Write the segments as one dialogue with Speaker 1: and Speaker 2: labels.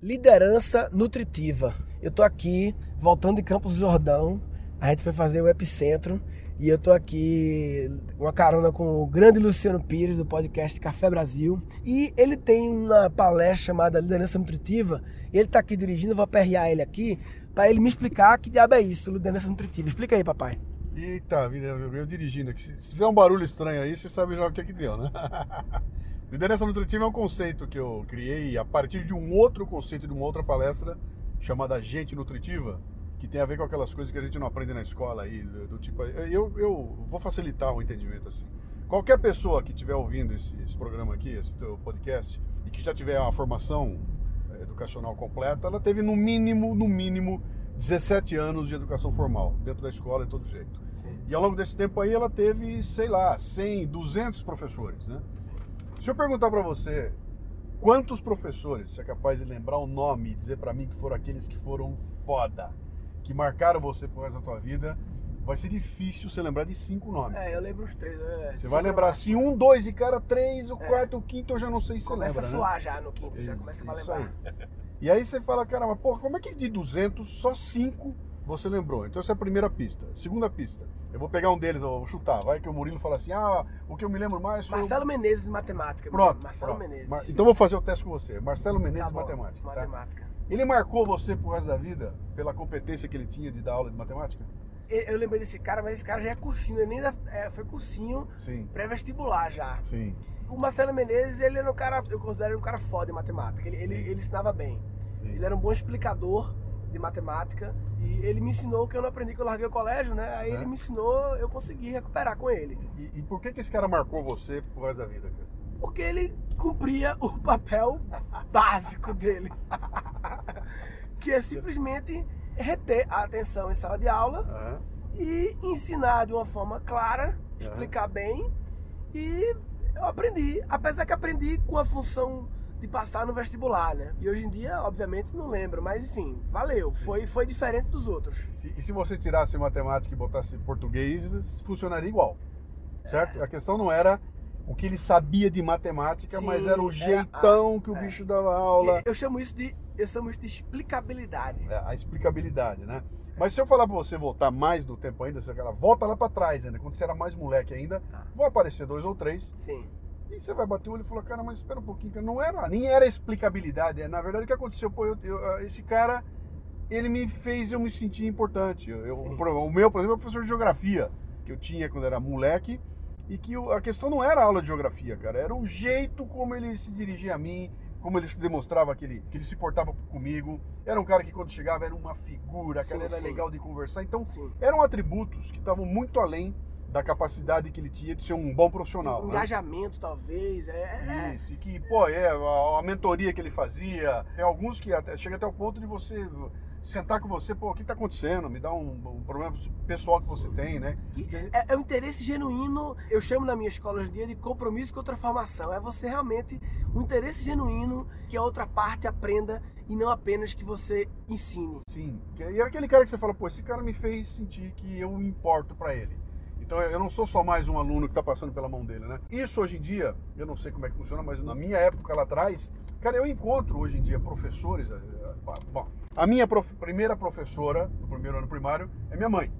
Speaker 1: Liderança nutritiva. Eu tô aqui voltando de Campos do Jordão. A gente foi fazer o epicentro e eu tô aqui uma carona com o grande Luciano Pires do podcast Café Brasil. E ele tem uma palestra chamada Liderança Nutritiva. Ele tá aqui dirigindo, eu vou aperrear ele aqui para ele me explicar que diabo é isso, liderança nutritiva. Explica aí, papai.
Speaker 2: Eita, vida, eu dirigindo aqui. Se tiver um barulho estranho aí, você sabe já o que é que deu, né? Liderança nutritiva é um conceito que eu criei a partir de um outro conceito, de uma outra palestra chamada Gente Nutritiva, que tem a ver com aquelas coisas que a gente não aprende na escola aí, do, do tipo. Eu, eu vou facilitar o entendimento assim. Qualquer pessoa que estiver ouvindo esse, esse, programa aqui, esse teu podcast, e que já tiver uma formação eh, educacional completa, ela teve no mínimo, no mínimo, 17 anos de educação formal, dentro da escola de todo jeito. Sim. E ao longo desse tempo aí ela teve, sei lá, 100, 200 professores, né? Se eu perguntar para você quantos professores você é capaz de lembrar o nome e dizer para mim que foram aqueles que foram foda, que marcaram você por resto da tua vida, vai ser difícil você lembrar de cinco nomes.
Speaker 1: É, eu lembro os três. É,
Speaker 2: você vai lembrar assim, um, dois de cara, três, o é. quarto, o quinto, eu já não sei se
Speaker 1: começa
Speaker 2: você lembra.
Speaker 1: Começa a suar né? já no quinto, já começa a lembrar. Aí.
Speaker 2: E aí você fala, caramba, porra, como é que de 200, só cinco você lembrou? Então essa é a primeira pista. Segunda pista. Eu vou pegar um deles, eu vou chutar. Vai que o Murilo fala assim: ah, o que eu me lembro mais foi.
Speaker 1: Marcelo Menezes em matemática.
Speaker 2: Pronto.
Speaker 1: Marcelo
Speaker 2: pronto.
Speaker 1: Menezes.
Speaker 2: Mar... Então vou fazer o teste com você. Marcelo Menezes
Speaker 1: tá
Speaker 2: em matemática.
Speaker 1: Tá? Matemática.
Speaker 2: Ele marcou você pro resto da vida pela competência que ele tinha de dar aula de matemática?
Speaker 1: Eu lembrei desse cara, mas esse cara já é cursinho, ele nem da, é, foi cursinho pré-vestibular já.
Speaker 2: Sim.
Speaker 1: O Marcelo Menezes, ele era um cara, eu considero ele um cara foda em matemática. Ele, ele, ele ensinava bem. Sim. Ele era um bom explicador de matemática. E ele me ensinou o que eu não aprendi que eu larguei o colégio, né? Aí é. ele me ensinou, eu consegui recuperar com ele.
Speaker 2: E, e, por que, que esse cara marcou você pro resto da vida, cara?
Speaker 1: Porque ele cumpria o papel básico dele. que é simplesmente reter a atenção em sala de aula uhum. e ensinar de uma forma clara, explicar uhum. bem. E eu aprendi. Apesar que aprendi com a função de passar no vestibular, né? E hoje em dia, obviamente, não lembro, mas enfim, valeu. Foi, foi diferente dos outros.
Speaker 2: Se, e se você tirasse matemática e botasse português, funcionaria igual, certo? É. A questão não era o que ele sabia de matemática, Sim, mas era o jeitão a, que o é. bicho dava aula.
Speaker 1: Eu chamo isso de eu chamo isso de explicabilidade.
Speaker 2: É, a explicabilidade, né? Mas se eu falar para você voltar mais no tempo ainda, você fala, volta lá para trás ainda, quando você era mais moleque ainda, tá. vão aparecer dois ou três.
Speaker 1: Sim
Speaker 2: e você vai bater o olho e falar, cara, mas espera um pouquinho, cara. não era, nem era explicabilidade. É, na verdade, o que aconteceu, pô, eu, eu, esse cara, ele me fez eu me sentir importante. Eu, o meu, por exemplo, é o professor de geografia que eu tinha quando era moleque e que a questão não era a aula de geografia, cara, era o jeito como ele se dirigia a mim, como ele se demonstrava que ele, que ele se portava comigo. Era um cara que quando chegava era uma figura, cara, sim, era sim. legal de conversar. Então, sim. eram atributos que estavam muito além da capacidade que ele tinha de ser um bom profissional.
Speaker 1: Né? engajamento, né? talvez. É,
Speaker 2: é, Isso, e que, pô, é, a, a, mentoria que ele fazia. Tem alguns que até, chega até o ponto de você sentar com você, pô, o que está acontecendo? Me dá um, um, problema pessoal que você tem, né?
Speaker 1: É, é, um interesse genuíno, eu chamo na minha escola hoje em dia de compromisso com outra formação. É você realmente, um interesse genuíno que a outra parte aprenda e não apenas que você ensine.
Speaker 2: Sim, e é aquele cara que você fala, pô, esse cara me fez sentir que eu importo para ele. Então eu não sou só mais um aluno que está passando pela mão dele, né? Isso hoje em dia, eu não sei como é que funciona, mas na minha época lá atrás, cara, eu encontro hoje em dia professores. Eh, eh, bom, a minha prof, primeira professora do primeiro ano primário é minha mãe.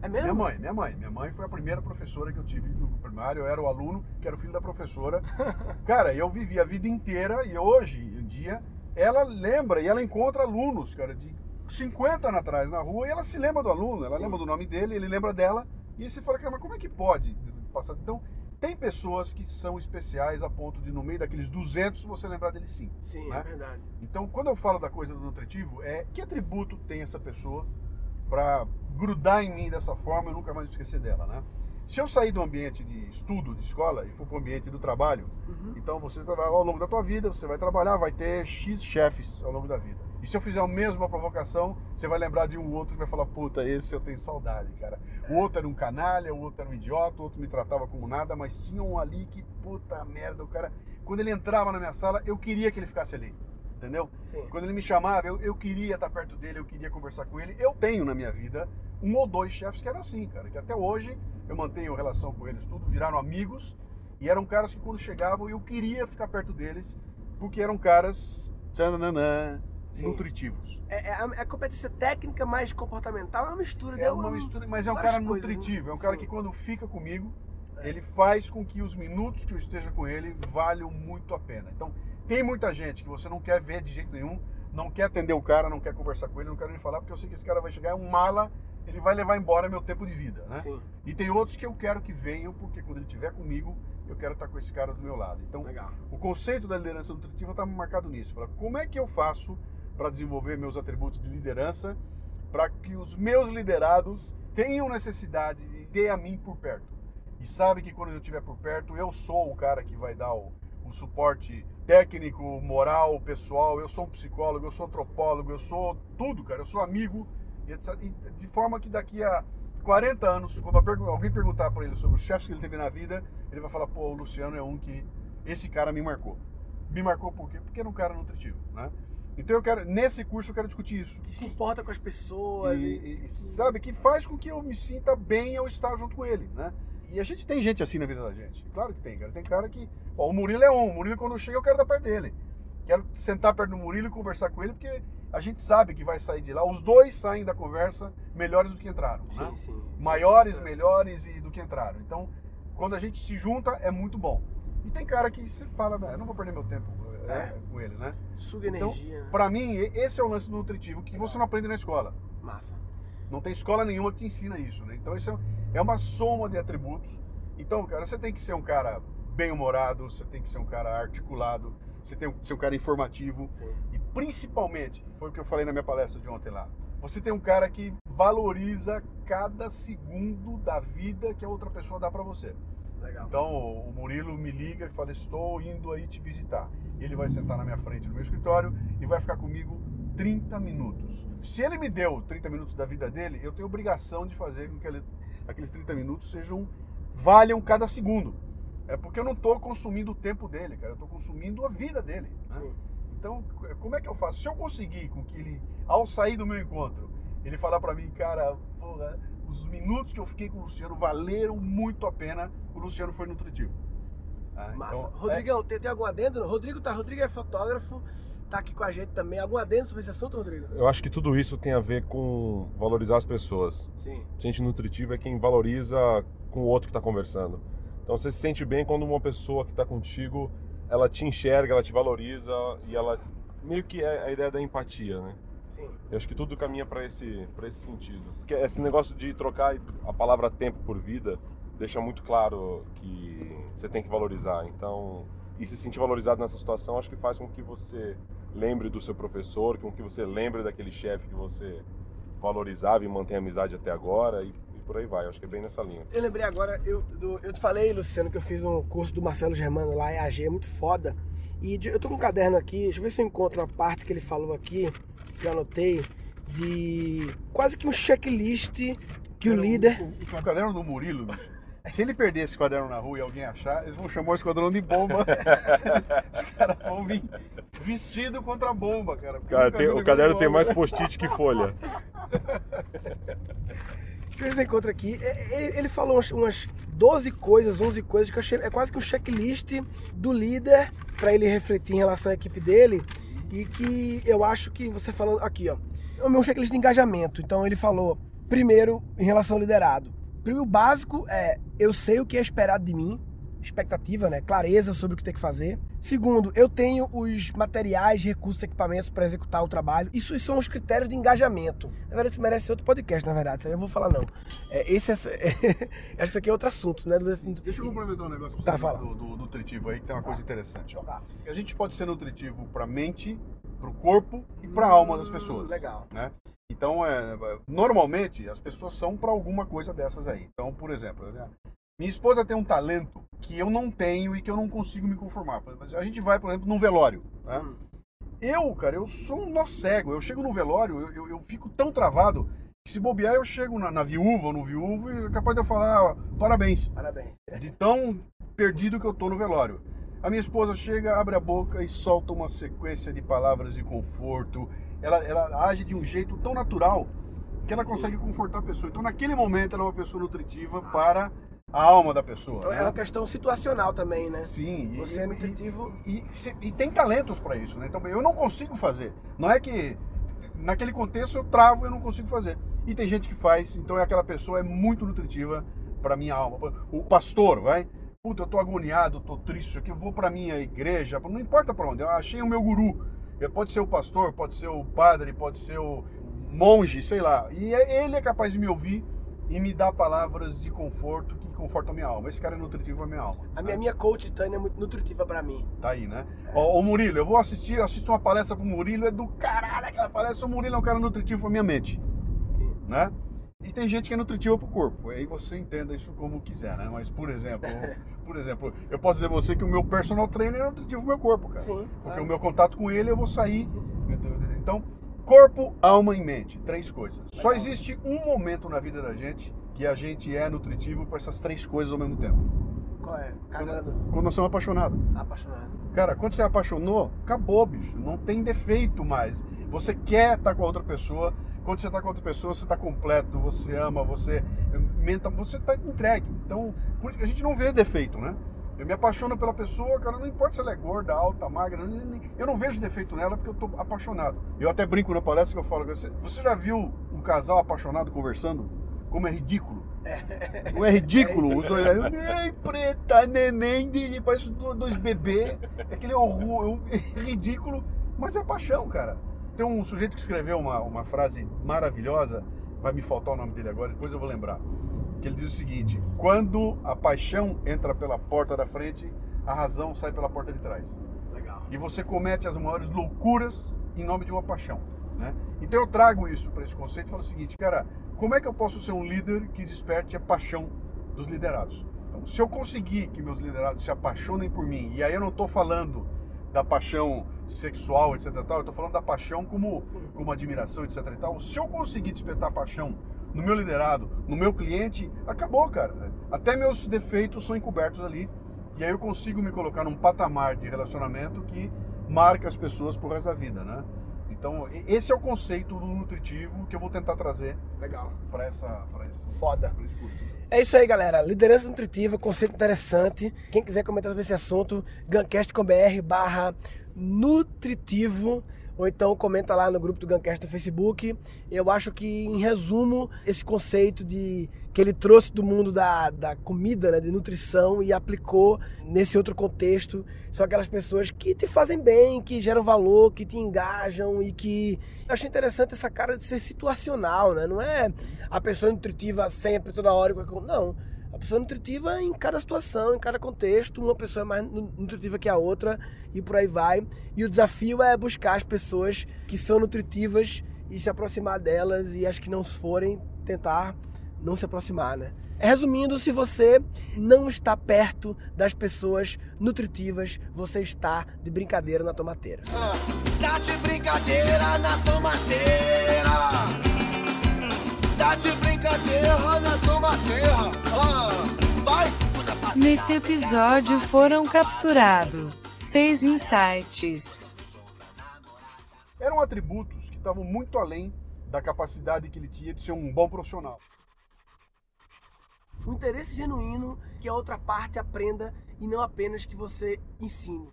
Speaker 1: É mesmo?
Speaker 2: Minha mãe, minha mãe. Minha mãe foi a primeira professora que eu tive no primário. Eu era o aluno que era o filho da professora. cara, eu vivi a vida inteira e hoje em dia ela lembra e ela encontra alunos, cara, de 50 anos atrás na rua e ela se lembra do aluno, ela Sim. lembra do nome dele, ele lembra dela e você fala, cara, mas como é que pode passar? Então, tem pessoas que são especiais a ponto de, no meio daqueles 200, você lembrar deles sim.
Speaker 1: Sim,
Speaker 2: né?
Speaker 1: é verdade.
Speaker 2: Então, quando eu falo da coisa do nutritivo, é que atributo tem essa pessoa para grudar em mim dessa forma e nunca mais esquecer dela, né? Se eu sair do ambiente de estudo, de escola, e for para o ambiente do trabalho, uhum. então você ao longo da tua vida, você vai trabalhar, vai ter X chefes ao longo da vida. E se eu fizer a mesma provocação, você vai lembrar de um outro que vai falar, puta, esse eu tenho saudade, cara. O outro era um canalha, o outro era um idiota, o outro me tratava como nada, mas tinha um ali que, puta merda, o cara. Quando ele entrava na minha sala, eu queria que ele ficasse ali. Entendeu?
Speaker 1: Sim.
Speaker 2: Quando ele me chamava, eu, eu queria estar perto dele, eu queria conversar com ele. Eu tenho na minha vida um ou dois chefes que eram assim, cara, que até hoje eu mantenho relação com eles, tudo viraram amigos e eram caras que quando chegavam eu queria ficar perto deles, porque eram caras tchananã, nutritivos.
Speaker 1: É, é, a, a, competência técnica mais comportamental é uma mistura.
Speaker 2: É uma, mistura, mas é um cara coisas, nutritivo. Né? É um cara Sim. que quando fica comigo, é. ele faz com que os minutos que eu esteja com ele valham muito a pena. Então, tem muita gente que você não quer ver de jeito nenhum, não quer atender o cara, não quer conversar com ele, não quer nem falar, porque eu sei que esse cara vai chegar, é um mala, ele vai levar embora meu tempo de vida, né? Sim. E tem outros que eu quero que venham, porque quando ele estiver comigo, eu quero estar com esse cara do meu lado. Então, Legal. o conceito da liderança nutritiva está marcado nisso. Fala, como é que eu faço para desenvolver meus atributos de liderança, para que os meus liderados tenham necessidade de ter a mim por perto? E sabe que quando eu estiver por perto, eu sou o cara que vai dar o, o suporte técnico, moral, pessoal. Eu sou um psicólogo, eu sou antropólogo, eu sou tudo, cara. Eu sou amigo, e de forma que daqui a 40 anos, quando alguém perguntar para ele sobre os chefes que ele teve na vida, ele vai falar: pô, o Luciano é um que esse cara me marcou. Me marcou por quê? Porque era um cara nutritivo, né? Então eu quero, nesse curso eu quero discutir isso.
Speaker 1: Que se importa com as pessoas.
Speaker 2: E, e, e, sabe, que faz com que eu me sinta bem ao estar junto com ele, né? E a gente tem gente assim na vida da gente. Claro que tem, cara. Tem cara que. Ó, o Murilo é um. O Murilo, quando chega, eu quero dar perto dele. Quero sentar perto do Murilo e conversar com ele, porque a gente sabe que vai sair de lá. Os dois saem da conversa melhores do que entraram. Sim, né? sim. Maiores, sim. melhores e do que entraram. Então, quando a gente se junta, é muito bom. E tem cara que você fala, não vou perder meu tempo é, é. com ele, né?
Speaker 1: Suga então, energia. Né?
Speaker 2: Pra mim, esse é o lance do nutritivo que você não aprende na escola.
Speaker 1: Massa.
Speaker 2: Não tem escola nenhuma que ensina isso, né? Então isso é uma soma de atributos. Então, cara, você tem que ser um cara bem-humorado, você tem que ser um cara articulado, você tem que ser um cara informativo. Sim. E principalmente, foi o que eu falei na minha palestra de ontem lá, você tem um cara que valoriza cada segundo da vida que a outra pessoa dá para você. Legal. Então o Murilo me liga e fala: Estou indo aí te visitar. Ele vai sentar na minha frente no meu escritório e vai ficar comigo 30 minutos. Se ele me deu 30 minutos da vida dele, eu tenho obrigação de fazer com que ele, aqueles 30 minutos sejam valham cada segundo. É porque eu não estou consumindo o tempo dele, cara. Eu estou consumindo a vida dele. Né? Então, como é que eu faço? Se eu conseguir com que ele, ao sair do meu encontro, ele falar para mim, cara, porra, os minutos que eu fiquei com o Luciano valeram muito a pena. O Luciano foi nutritivo.
Speaker 1: Ah, Massa. Então, Rodrigão, é... tem, tem algum adendo? Rodrigo tá, Rodrigo é fotógrafo, tá aqui com a gente também. Algum adendo sobre esse assunto, Rodrigo?
Speaker 3: Eu acho que tudo isso tem a ver com valorizar as pessoas.
Speaker 1: Sim.
Speaker 3: Gente nutritiva é quem valoriza com o outro que está conversando. Então você se sente bem quando uma pessoa que está contigo, ela te enxerga, ela te valoriza e ela meio que é a ideia da empatia, né?
Speaker 1: Sim.
Speaker 3: Eu acho que tudo caminha para esse, esse sentido. Porque esse negócio de trocar a palavra tempo por vida deixa muito claro que você tem que valorizar. Então, e se sentir valorizado nessa situação, acho que faz com que você lembre do seu professor, com que você lembre daquele chefe que você valorizava e mantém amizade até agora e, e, por aí vai. Acho que é bem nessa linha.
Speaker 1: Eu lembrei agora, eu, do, eu te falei, Luciano, que eu fiz um curso do Marcelo Germano lá, EAG, é muito foda. E eu tô com um caderno aqui, deixa eu ver se eu encontro uma parte que ele falou aqui que eu anotei, de quase que um checklist que Era o líder.
Speaker 2: O, o, o, caderno do Murilo, bicho. Se ele perder esse caderno na rua e alguém achar, eles vão chamar o esquadrão de bomba. Os caras vão vir vestido contra a bomba, cara.
Speaker 3: cara tem, o caderno tem mais post-it que folha.
Speaker 1: Ver se encontra aqui. É, é, ele falou umas 12 coisas, 11 coisas que eu achei. É quase que um checklist do líder para ele refletir em relação à equipe dele e que eu acho que você falando aqui, ó, é o meu checklist de engajamento. Então ele falou, primeiro, em relação ao liderado. Primeiro, o básico é eu sei o que é esperado de mim, expectativa, né? Clareza sobre o que tem que fazer. Segundo, eu tenho os materiais, recursos, equipamentos para executar o trabalho. Isso são os critérios de engajamento. Na verdade, isso merece outro podcast, na verdade. Isso aí eu vou falar, não. É, esse é, é, acho que isso aqui é outro assunto, né?
Speaker 2: Deixa eu complementar um negócio
Speaker 1: tá, fala.
Speaker 2: Do, do, nutritivo aí, que tem uma tá. coisa interessante. Ó. Tá. A gente pode ser nutritivo para a mente, para o corpo e para a hum, alma das pessoas.
Speaker 1: Legal.
Speaker 2: Né? Então, é, normalmente, as pessoas são para alguma coisa dessas aí. Então, por exemplo, né? Minha esposa tem um talento que eu não tenho e que eu não consigo me conformar. A gente vai, por exemplo, num velório. Né? Hum. Eu, cara, eu sou um nó cego. Eu chego no velório, eu, eu, eu fico tão travado que se bobear, eu chego na, na viúva ou no viúvo e é capaz de eu falar parabéns.
Speaker 1: Parabéns.
Speaker 2: De tão perdido que eu tô no velório. A minha esposa chega, abre a boca e solta uma sequência de palavras de conforto. Ela, ela age de um jeito tão natural que ela consegue confortar a pessoa. Então, naquele momento, ela é uma pessoa nutritiva para a alma da pessoa.
Speaker 1: Então,
Speaker 2: né?
Speaker 1: É uma questão situacional também, né?
Speaker 2: Sim.
Speaker 1: Você
Speaker 2: e,
Speaker 1: é nutritivo.
Speaker 2: E, e, e, tem talentos para isso, né? Então eu não consigo fazer. Não é que naquele contexto eu travo, eu não consigo fazer. E tem gente que faz, então é aquela pessoa é muito nutritiva para minha alma. O pastor, vai? Puta, eu tô agoniado, tô triste aqui, eu vou para minha igreja, não importa para onde. Eu achei o meu guru. Pode ser o pastor, pode ser o padre, pode ser o monge, sei lá. E é, ele é capaz de me ouvir e me dar palavras de conforto que confortam a minha alma. Esse cara é nutritivo para minha alma.
Speaker 1: A minha, minha coach Tânia é muito nutritiva para mim.
Speaker 2: Tá aí, né? É. Ó, o Murilo, eu vou assistir, assisto uma palestra pro Murilo, é do caralho aquela palestra. O Murilo é um cara nutritivo para minha mente. Sim. Né? E tem gente que é nutritiva para o corpo. Aí você entenda isso como quiser, né? Mas, por exemplo, por exemplo, eu posso dizer a você que o meu personal trainer é nutritivo pro meu corpo, cara.
Speaker 1: Sim.
Speaker 2: Porque claro. o meu contato com ele, eu vou sair. Então, corpo, alma e mente. Três coisas. Legal. Só existe um momento na vida da gente que a gente é nutritivo para essas três coisas ao mesmo tempo.
Speaker 1: Qual é? Cagando.
Speaker 2: Quando, quando nós somos apaixonados.
Speaker 1: Apaixonado.
Speaker 2: Cara, quando você apaixonou, acabou, bicho. Não tem defeito mais. Você quer estar com a outra pessoa quando você está com outra pessoa, você está completo, você ama, você menta, você está entregue. Então, a gente não vê defeito, né? Eu me apaixono pela pessoa, cara, não importa se ela é gorda, alta, magra, eu não vejo defeito nela porque eu estou apaixonado. Eu até brinco na palestra que eu falo, você, você já viu um casal apaixonado conversando? Como é ridículo. Não é ridículo? Os olhos, ei, preta, neném, parece dois bebês. Aquele horror, é ridículo, mas é paixão, cara. Tem um sujeito que escreveu uma, uma frase maravilhosa, vai me faltar o nome dele agora, depois eu vou lembrar. Que ele diz o seguinte: quando a paixão entra pela porta da frente, a razão sai pela porta de trás.
Speaker 1: Legal.
Speaker 2: E você comete as maiores loucuras em nome de uma paixão. Né? Então eu trago isso para esse conceito e falo o seguinte, cara, como é que eu posso ser um líder que desperte a paixão dos liderados? Então, se eu conseguir que meus liderados se apaixonem por mim, e aí eu não estou falando da paixão sexual, etc. Tal, eu estou falando da paixão como, como admiração, etc. Tal. Se eu conseguir despertar paixão no meu liderado, no meu cliente, acabou, cara. Até meus defeitos são encobertos ali. E aí eu consigo me colocar num patamar de relacionamento que marca as pessoas por resto da vida, né? Então, esse é o conceito do nutritivo que eu vou tentar trazer
Speaker 1: Legal.
Speaker 2: para essa, pra esse,
Speaker 1: Foda. Pra esse curso. É isso aí, galera. Liderança nutritiva, conceito interessante. Quem quiser comentar sobre esse assunto, gancast.com.br barra nutritivo ou então comenta lá no grupo do Guncast no Facebook. Eu acho que, em resumo, esse conceito de que ele trouxe do mundo da, da comida, né, de nutrição e aplicou nesse outro contexto, são aquelas pessoas que te fazem bem, que geram valor, que te engajam e que eu acho interessante essa cara de ser situacional, né? Não é a pessoa nutritiva sempre toda hora, não pessoa nutritiva em cada situação, em cada contexto, uma pessoa é mais nutritiva que a outra e por aí vai. E o desafio é buscar as pessoas que são nutritivas e se aproximar delas e as que não forem tentar não se aproximar, né? Resumindo, se você não está perto das pessoas nutritivas, você está de brincadeira na tomateira. Ah, tá de brincadeira na tomateira. Tá de brincadeira na.
Speaker 4: Ah, vai. Nesse episódio foram capturados seis insights.
Speaker 2: Eram atributos que estavam muito além da capacidade que ele tinha de ser um bom profissional.
Speaker 1: O interesse genuíno que a outra parte aprenda e não apenas que você ensine.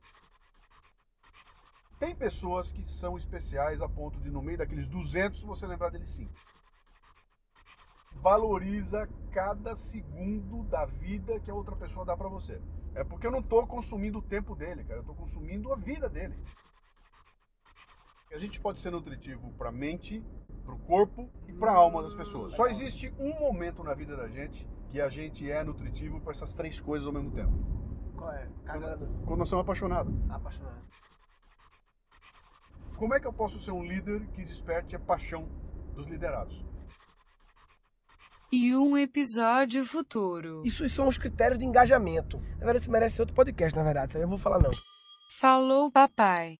Speaker 2: Tem pessoas que são especiais a ponto de, no meio daqueles 200, você lembrar deles sim valoriza cada segundo da vida que a outra pessoa dá para você. É porque eu não estou consumindo o tempo dele, cara, eu estou consumindo a vida dele. A gente pode ser nutritivo para a mente, para o corpo e para a alma das pessoas. Só existe um momento na vida da gente que a gente é nutritivo para essas três coisas ao mesmo tempo.
Speaker 1: Qual é? Cagando.
Speaker 2: Quando, quando nós somos apaixonados.
Speaker 1: Apaixonado.
Speaker 2: Como é que eu posso ser um líder que desperte a paixão dos liderados?
Speaker 4: E um episódio futuro.
Speaker 1: Isso são os critérios de engajamento. Na verdade, isso merece outro podcast, na verdade. Eu vou falar não.
Speaker 4: Falou, papai.